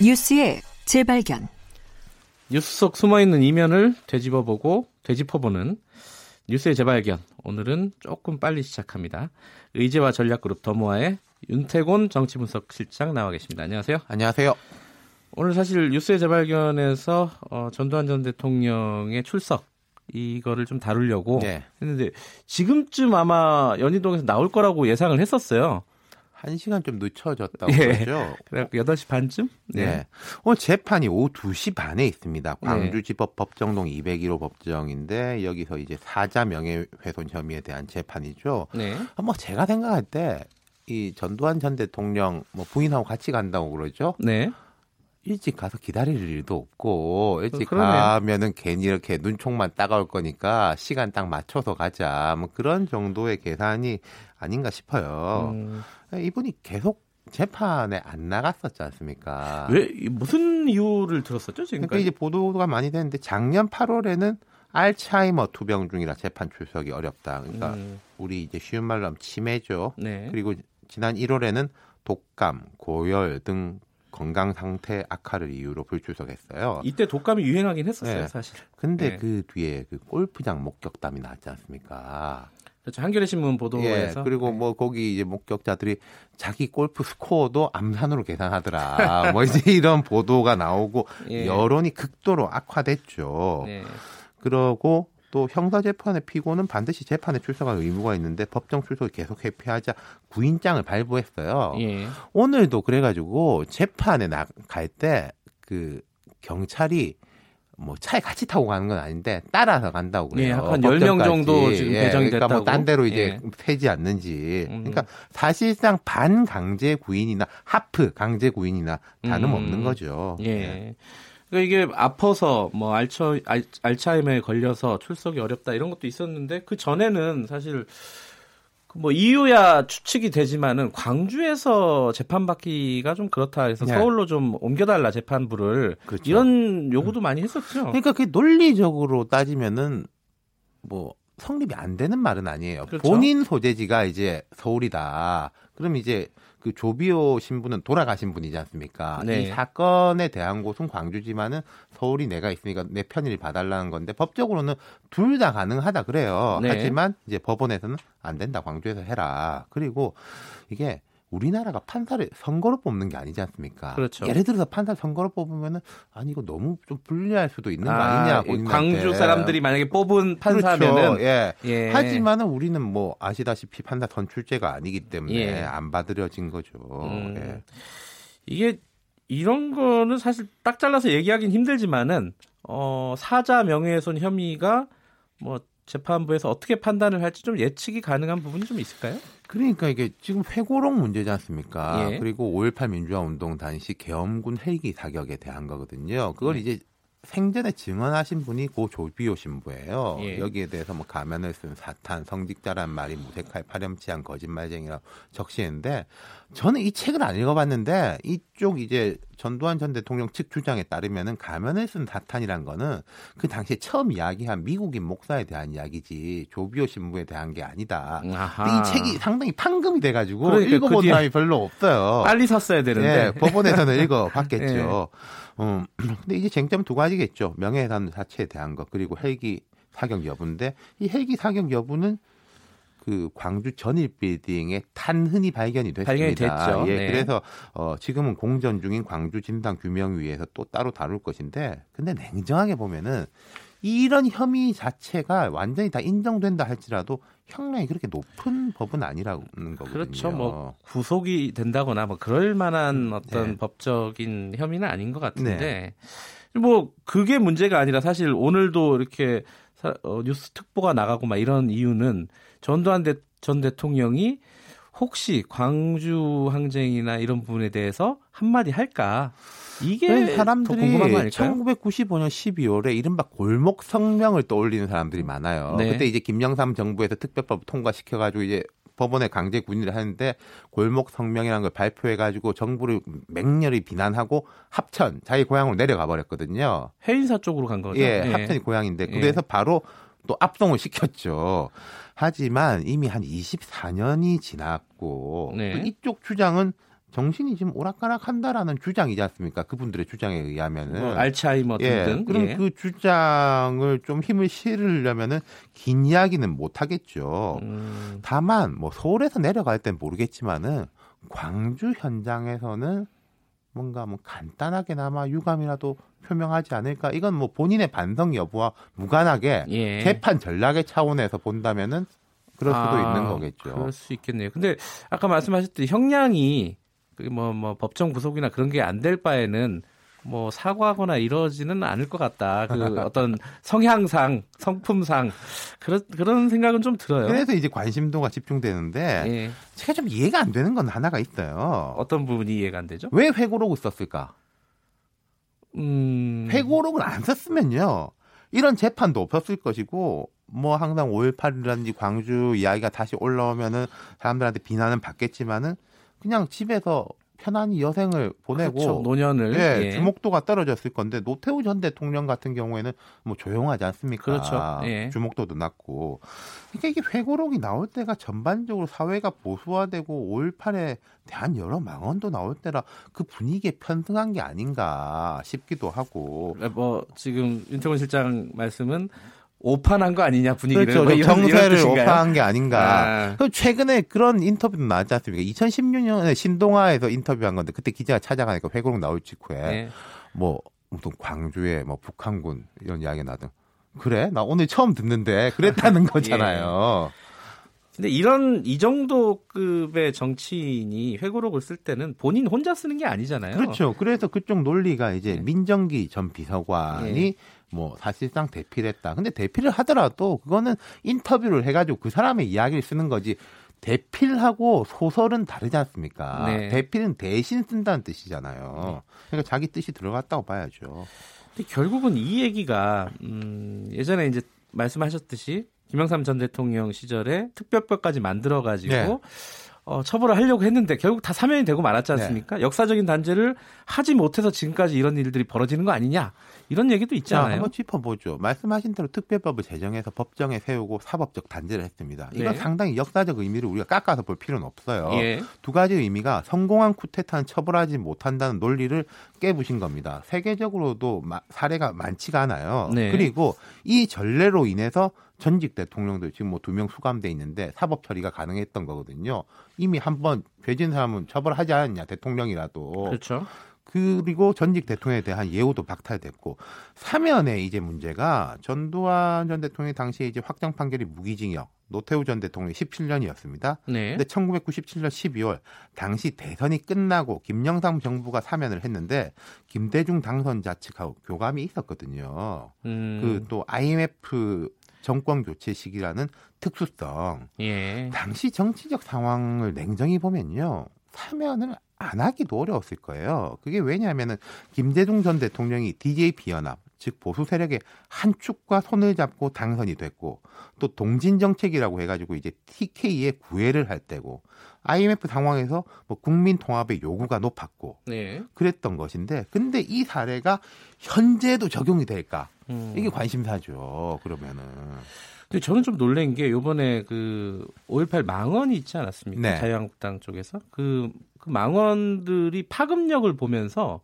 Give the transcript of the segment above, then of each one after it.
뉴스의 재발견. 뉴스 속 숨어있는 이면을 되짚어보고 되짚어보는 뉴스의 재발견. 오늘은 조금 빨리 시작합니다. 의제와 전략그룹 더모아의 윤태곤 정치분석 실장 나와 계십니다. 안녕하세요. 안녕하세요. 오늘 사실 뉴스의 재발견에서 어, 전두환 전 대통령의 출석 이거를 좀 다루려고 네. 했는데 지금쯤 아마 연희동에서 나올 거라고 예상을 했었어요. 한 시간 좀 늦춰졌다고 예. 그러죠. 그래서 8시 반쯤? 네. 오늘 재판이 오후 2시 반에 있습니다. 네. 광주지법 법정동 201호 법정인데 여기서 이제 사자 명예훼손 혐의에 대한 재판이죠. 네. 아, 뭐 제가 생각할 때 이 전두환 전 대통령 뭐 부인하고 같이 간다고 그러죠. 네. 일찍 가서 기다릴 일도 없고 일찍 어, 그러네요. 가면은 괜히 이렇게 눈총만 따가울 거니까 시간 딱 맞춰서 가자. 뭐 그런 정도의 계산이 아닌가 싶어요. 음, 이분이 계속 재판에 안 나갔었지 않습니까? 왜 무슨 이유를 들었었죠 그러니까 지금까지? 이제 보도가 많이 됐는데 작년 8월에는 알츠하이머 투병 중이라 재판 출석이 어렵다. 그러니까 음, 우리 이제 쉬운 말로 하면 치매죠. 네. 그리고 지난 1월에는 독감, 고열 등 건강 상태 악화를 이유로 불출석했어요. 이때 독감이 유행하긴 했었어요, 네. 사실. 근데 네. 그 뒤에 그 골프장 목격담이 나왔지 않습니까? 그렇죠. 한겨레 신문 예, 보도에서 그리고 뭐 거기 이제 목격자들이 자기 골프 스코어도 암산으로 계산하더라. 뭐 이제 이런 보도가 나오고 예. 여론이 극도로 악화됐죠. 네. 그러고 또 형사 재판의 피고는 반드시 재판에 출석할 의무가 있는데 법정 출석을 계속 회피하자 구인장을 발부했어요. 예. 오늘도 그래가지고 재판에 나갈 때 그 경찰이 뭐 차에 같이 타고 가는 건 아닌데 따라서 간다고 그래요. 예, 한 10명 정도 법정까지. 지금 예, 배정이 그러니까 됐다고. 뭐딴 데로 이제 예. 세지 않는지. 음. 그러니까 사실상 반강제 구인이나 하프 강제 구인이나 다름없는 음. 거죠. 예. 그러니까 이게 아파서 뭐 알처 알, 알츠하이머에 걸려서 출석이 어렵다 이런 것도 있었는데 그 전에는 사실 그뭐 이유야 추측이 되지만은 광주에서 재판 받기가 좀 그렇다 해서 네. 서울로 좀 옮겨달라 재판부를 그렇죠. 이런 요구도 많이 했었죠. 그러니까 그게 논리적으로 따지면은 뭐 성립이 안 되는 말은 아니에요. 그렇죠. 본인 소재지가 이제 서울이다. 그럼 이제 그 조비오 신부는 돌아가신 분이지 않습니까? 네. 이 사건에 대한 곳은 광주지만은 서울이 내가 있으니까 내 편의를 봐달라는 건데 법적으로는 둘 다 가능하다 그래요. 네. 하지만 이제 법원에서는 안 된다. 광주에서 해라. 그리고 이게 우리나라가 판사를 선거로 뽑는 게 아니지 않습니까? 그렇죠. 예를 들어서 판사 선거로 뽑으면은 아니 이거 너무 좀 불리할 수도 있는 거 아, 아니냐? 이 본인한테. 광주 사람들이 만약에 뽑은 판사면은 그렇죠. 예. 예. 하지만은 우리는 뭐 아시다시피 판사 선출제가 아니기 때문에 예. 안 받으려진 거죠. 음. 예. 이게 이런 거는 사실 딱 잘라서 얘기하긴 힘들지만은 어 사자 명예훼손 혐의가 뭐 재판부에서 어떻게 판단을 할지 좀 예측이 가능한 부분이 좀 있을까요? 그러니까 이게 지금 회고록 문제지 않습니까? 예. 그리고 5.18 민주화 운동 당시 계엄군 헬기 사격에 대한 거거든요. 그걸 네. 이제 생전에 증언하신 분이 고 조비오 신부예요. 예. 여기에 대해서 뭐 가면을 쓴 사탄, 성직자란 말이 무색할 파렴치한 거짓말쟁이라고 적시했는데 저는 이 책을 안 읽어봤는데 이쪽 이제 전두환 전 대통령 측 주장에 따르면은 가면을 쓴 사탄이란 거는 그 당시에 처음 이야기한 미국인 목사에 대한 이야기지 조비오 신부에 대한 게 아니다. 이 책이 상당히 판금이 돼가지고 그러니까 읽어본 그 사람이 별로 없어요. 빨리 샀어야 되는데. 예, 법원에서는 읽어봤겠죠. 음, 근데 이제 쟁점 두 가지겠죠. 명예훼손 자체에 대한 것 그리고 헬기 사격 여부인데 이 헬기 사격 여부는 그 광주 전일 빌딩에 탄흔이 발견이 됐습니다. 발견이 됐죠. 예, 네. 그래서 어, 지금은 공전 중인 광주 진상 규명위에서 또 따로 다룰 것인데, 근데 냉정하게 보면은 이런 혐의 자체가 완전히 다 인정된다 할지라도 형량이 그렇게 높은 법은 아니라는 거거든요. 그렇죠. 뭐 구속이 된다거나 뭐 그럴 만한 어떤 네. 법적인 혐의는 아닌 것 같은데 뭐 그게 문제가 아니라 사실 오늘도 이렇게 사- 어, 뉴스 특보가 나가고 막 이런 이유는 전두환 대, 전 대통령이 혹시 광주 항쟁이나 이런 부분에 대해서 한마디 할까 이게 네, 더 사람들이 궁금한 거 아닐까요? 1995년 12월에 이른바 골목 성명을 떠올리는 사람들이 많아요. 네. 그때 이제 김영삼 정부에서 특별법 통과시켜가지고 이제 법원에 강제 군인을 하는데 골목 성명이라는 걸 발표해가지고 정부를 맹렬히 비난하고 합천 자기 고향으로 내려가 버렸거든요. 해인사 쪽으로 간 거죠. 예, 예. 합천이 고향인데 예. 그래서 바로 또 압송을 시켰죠. 하지만 이미 한 24년이 지났고 네. 이쪽 주장은 정신이 지금 오락가락한다라는 주장이지 않습니까? 그분들의 주장에 의하면은 뭐 알츠하이머 예, 등등. 그럼 예. 그 주장을 좀 힘을 실으려면은 긴 이야기는 못 하겠죠. 음, 다만 뭐 서울에서 내려갈 땐 모르겠지만은 광주 현장에서는 뭔가 뭐 간단하게나마 유감이라도 표명하지 않을까? 이건 뭐 본인의 반성 여부와 무관하게 예. 재판 전략의 차원에서 본다면은 그럴 수도 아, 있는 거겠죠. 그럴 수 있겠네요. 근데 아까 말씀하셨듯이 형량이 뭐뭐 뭐 법정 구속이나 그런 게 안 될 바에는 뭐 사과하거나 이러지는 않을 것 같다. 그 어떤 성향상, 성품상 그런 그런 생각은 좀 들어요. 그래서 이제 관심도가 집중되는데 예. 제가 좀 이해가 안 되는 건 하나가 있어요. 어떤 부분이 이해가 안 되죠? 왜 회고록을 썼을까? 음. 회고록을 안 썼으면요. 이런 재판도 없었을 것이고 뭐 항상 5.18이라든지 광주 이야기가 다시 올라오면은 사람들한테 비난은 받겠지만은 그냥 집에서 편안히 여생을 보내고 그렇죠. 노년을 예, 예. 주목도가 떨어졌을 건데 노태우 전 대통령 같은 경우에는 뭐 조용하지 않습니까? 그렇죠. 예. 주목도도 낮고 그러니까 이게 회고록이 나올 때가 전반적으로 사회가 보수화되고 5.18에 대한 여러 망언도 나올 때라 그 분위기에 편승한 게 아닌가 싶기도 하고 뭐 지금 윤태곤 실장 말씀은 오판한 거 아니냐 분위기를 그렇죠. 뭐좀 이런, 이런 정세를 뜻인가요? 오파한 게 아닌가. 아. 그 최근에 그런 인터뷰도 나왔지 않습니까? 2016년에 신동아에서 인터뷰한 건데 그때 기자가 찾아가니까 회고록 나올 직후에 네. 뭐 무슨 광주에 뭐 북한군 이런 이야기 나등. 그래? 나 오늘 처음 듣는데 그랬다는 거잖아요. 근데 이런 이 정도 급의 정치인이 회고록을 쓸 때는 본인 혼자 쓰는 게 아니잖아요. 그렇죠. 그래서 그쪽 논리가 이제 네. 민정기 전 비서관이 예. 뭐 사실상 대피를 했다. 근데 대피를 하더라도 그거는 인터뷰를 해가지고 그 사람의 이야기를 쓰는 거지. 대필하고 소설은 다르지 않습니까? 네. 대필은 대신 쓴다는 뜻이잖아요. 그러니까 자기 뜻이 들어갔다고 봐야죠. 근데 결국은 이 얘기가 음, 예전에 이제 말씀하셨듯이 김영삼 전 대통령 시절에 특별법까지 만들어 가지고 네. 어, 처벌을 하려고 했는데 결국 다 사면이 되고 말았지 않습니까? 네. 역사적인 단죄를 하지 못해서 지금까지 이런 일들이 벌어지는 거 아니냐 이런 얘기도 자, 있잖아요. 한번 짚어보죠. 말씀하신 대로 특별법을 제정해서 법정에 세우고 사법적 단죄를 했습니다. 이건 네. 상당히 역사적 의미를 우리가 깎아서 볼 필요는 없어요. 예. 두 가지 의미가 성공한 쿠데타는 처벌하지 못한다는 논리를 깨부신 겁니다. 세계적으로도 마- 사례가 많지가 않아요. 네. 그리고 이 전례로 인해서 전직 대통령도 지금 뭐 두 명 수감돼 있는데 사법 처리가 가능했던 거거든요. 이미 한번 죄진 사람은 처벌하지 않았냐 대통령이라도 그렇죠. 그리고 전직 대통령에 대한 예우도 박탈됐고 사면의 이제 문제가 전두환 전 대통령이 당시에 이제 확정 판결이 무기징역, 노태우 전 대통령이 17년이었습니다. 네. 근데 1997년 12월 당시 대선이 끝나고 김영삼 정부가 사면을 했는데 김대중 당선자 측하고 교감이 있었거든요. 음, 그또 IMF 정권 교체 시기라는 특수성. 예. 당시 정치적 상황을 냉정히 보면요. 사면을 안 하기도 어려웠을 거예요. 그게 왜냐하면은 김대중 전 대통령이 DJ 비연합, 즉 보수 세력의 한 축과 손을 잡고 당선이 됐고 또 동진 정책이라고 해가지고 이제 TK의 구애를 할 때고 IMF 상황에서 뭐 국민 통합의 요구가 높았고 네. 그랬던 것인데 근데 이 사례가 현재도 적용이 될까? 음. 이게 관심사죠. 그러면은 근데 저는 좀 놀란 게 요번에 그 5.18 망언이 있지 않았습니까? 네. 자유한국당 쪽에서 그, 그 망언들이 파급력을 보면서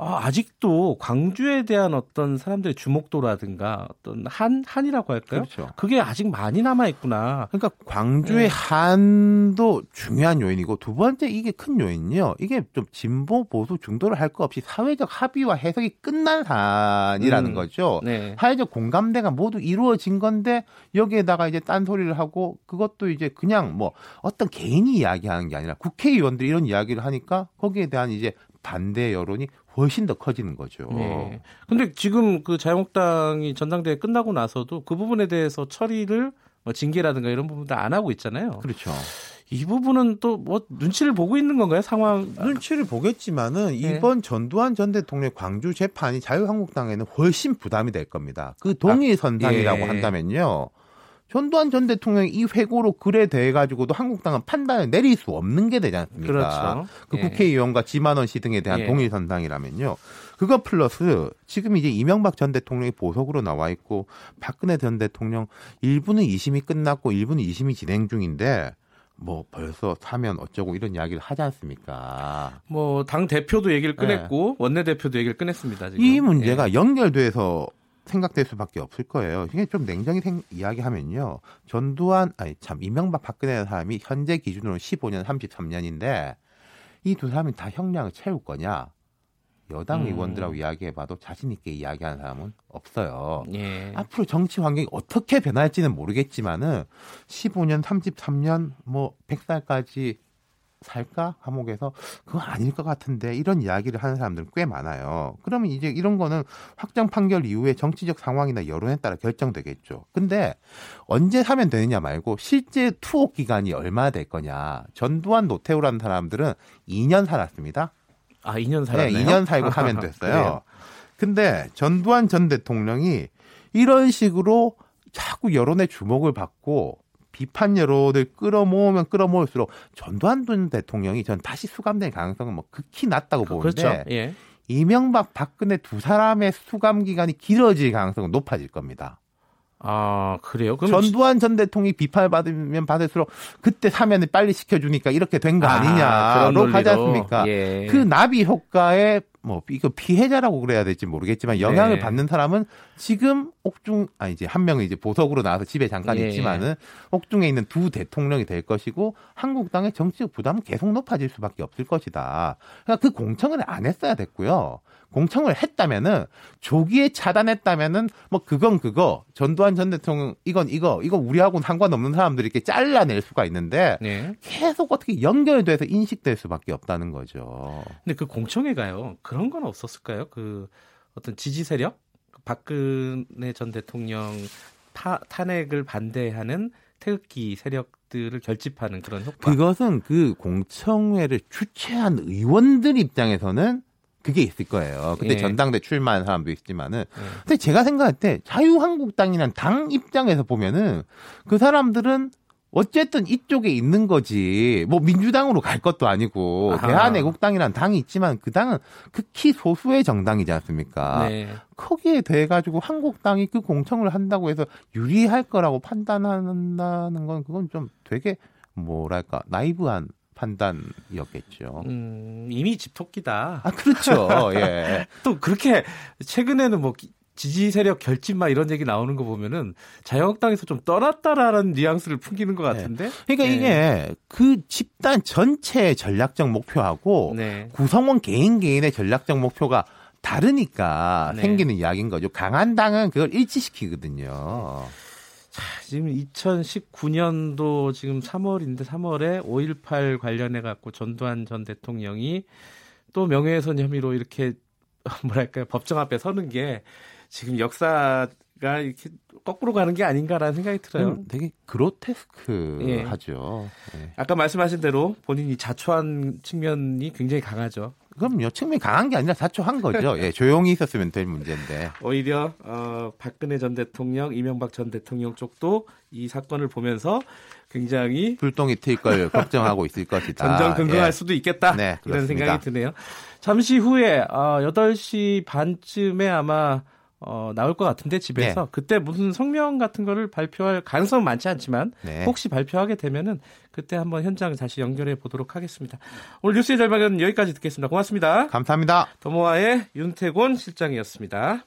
아, 아직도 광주에 대한 어떤 사람들의 주목도라든가 어떤 한 한이라고 할까요? 그렇죠. 그게 아직 많이 남아 있구나. 그러니까 광주의 네. 한도 중요한 요인이고 두 번째 이게 큰 요인이요. 이게 좀 진보 보수 중도를 할거 없이 사회적 합의와 해석이 끝난 사안이라는 음. 거죠. 네. 사회적 공감대가 모두 이루어진 건데 여기에다가 이제 딴소리를 하고 그것도 이제 그냥 뭐 어떤 개인이 이야기하는 게 아니라 국회의원들이 이런 이야기를 하니까 거기에 대한 이제 반대 여론이 훨씬 더 커지는 거죠. 네. 근데 지금 그 자유한국당이 전당대회 끝나고 나서도 그 부분에 대해서 처리를 뭐 징계라든가 이런 부분도 안 하고 있잖아요. 그렇죠. 이 부분은 또 뭐 눈치를 보고 있는 건가요? 상황 눈치를 보겠지만은 네. 이번 전두환 전 대통령 광주 재판이 자유한국당에는 훨씬 부담이 될 겁니다. 그 동일 선상이라고 예. 한다면요. 전두환 전 대통령이 이 회고로 글에 대해 가지고도 한국당은 판단을 내릴 수 없는 게 되지 않습니까? 그렇죠. 그 예. 국회의원과 지만원 씨 등에 대한 예. 동일 선상이라면요. 그거 플러스 지금 이제 이명박 전 대통령이 보석으로 나와 있고 박근혜 전 대통령 일부는 2심이 끝났고 일부는 2심이 진행 중인데 뭐 벌써 사면 어쩌고 이런 이야기를 하지 않습니까? 뭐 당 대표도 얘기를 꺼냈고 원내 대표도 얘기를 꺼냈습니다. 지금. 네. 예. 이 문제가 연결돼서 생각될 수밖에 없을 거예요. 이게 좀 냉정히 생, 이야기하면요. 전두환, 아니 참 이명박 박근혜 사람이 현재 기준으로 15년, 33년인데 이 두 사람이 다 형량을 채울 거냐? 여당 음. 의원들하고 이야기해봐도 자신 있게 이야기하는 사람은 없어요. 예. 앞으로 정치 환경이 어떻게 변할지는 모르겠지만은 15년, 33년, 뭐 100살까지 살까 감옥에서 그거 아닐 것 같은데 이런 이야기를 하는 사람들은 꽤 많아요. 그러면 이제 이런 거는 확정 판결 이후에 정치적 상황이나 여론에 따라 결정되겠죠. 근데 언제 사면 되느냐 말고 실제 투옥 기간이 얼마나 될 거냐. 전두환 노태우라는 사람들은 2년 살았습니다. 아 2년 네, 살았네요. 2년 살고 사면 됐어요. 그래요? 근데 전두환 전 대통령이 이런 식으로 자꾸 여론의 주목을 받고 비판 여론을 끌어모으면 끌어모을수록 전두환 전 대통령이 전 다시 수감될 가능성은 뭐 극히 낮다고 보는데 그렇죠. 예. 이명박 박근혜 두 사람의 수감 기간이 길어질 가능성은 높아질 겁니다. 아 그래요? 그럼 전두환 전 대통령이 비판을 받으면 받을수록 그때 사면을 빨리 시켜주니까 이렇게 된 거 아, 하지 논리로. 않습니까? 예. 그 나비 효과에 뭐 이거 피해자라고 그래야 될지 모르겠지만 영향을 네. 받는 사람은 지금 옥중 아 이제 한 명은 이제 보석으로 나와서 집에 잠깐 예. 있지만은 옥중에 있는 두 대통령이 될 것이고 한국당의 정치적 부담은 계속 높아질 수밖에 없을 것이다. 그러니까 그 공청을 안 했어야 됐고요. 공청을 했다면은 조기에 차단했다면은 뭐 그건 그거 전두환 전 대통령 이건 이거 이거 우리하고는 상관없는 사람들이 이렇게 잘라낼 수가 있는데 네. 계속 어떻게 연결돼서 인식될 수밖에 없다는 거죠. 근데 그 공청회가요. 그런 건 없었을까요? 그 어떤 지지 세력, 그 박근혜 전 대통령 타, 탄핵을 반대하는 태극기 세력들을 결집하는 그런 효과. 그것은 그 공청회를 주최한 의원들 입장에서는 그게 있을 거예요. 근데 예. 전당대 출마한 사람도 있지만은 예. 근데 제가 생각할 때 자유한국당이란 당 입장에서 보면은 그 사람들은 어쨌든 이쪽에 있는 거지. 뭐 민주당으로 갈 것도 아니고 아하. 대한애국당이란 당이 있지만 그 당은 극히 소수의 정당이지 않습니까? 네. 거기에 대해 가지고 한국당이 그 공청을 한다고 해서 유리할 거라고 판단한다는 건 그건 좀 되게 뭐랄까 나이브한 판단이었겠죠. 음, 이미 집토끼다. 아 그렇죠. 예. 또 그렇게 최근에는 뭐 기- 지지 세력 결집 막 이런 얘기 나오는 거 보면은 자유한국당에서 좀 떠났다라는 뉘앙스를 풍기는 것 같은데. 그러니까 네. 이게 그 집단 전체의 전략적 목표하고 네. 구성원 개인 개인의 전략적 목표가 다르니까 네. 생기는 이야기인 거죠. 강한 당은 그걸 일치시키거든요. 지금 2019년도 지금 3월인데 3월에 5.18 관련해 갖고 전두환 전 대통령이 또 명예훼손 혐의로 이렇게 뭐랄까요 법정 앞에 서는 게 지금 역사가 이렇게 거꾸로 가는 게 아닌가라는 생각이 들어요. 음, 되게 그로테스크하죠. 예. 아까 말씀하신 대로 본인이 자초한 측면이 굉장히 강하죠. 그럼요. 측면이 강한 게 아니라 자초한 거죠. 예, 조용히 있었으면 될 문제인데. 오히려 어, 박근혜 전 대통령, 이명박 전 대통령 쪽도 이 사건을 보면서 굉장히 불똥이 튈 걸 걱정하고 있을 것이다. 전전긍긍할 예. 수도 있겠다. 네, 그렇습니다. 생각이 드네요. 잠시 후에 어, 8시 반쯤에 아마 어, 나올 것 같은데 집에서 네. 그때 무슨 성명 같은 거를 발표할 가능성은 많지 않지만 네. 혹시 발표하게 되면은 그때 한번 현장 다시 연결해 보도록 하겠습니다. 오늘 뉴스의 절박은 여기까지 듣겠습니다. 고맙습니다. 감사합니다. 더모아의 윤태곤 실장이었습니다.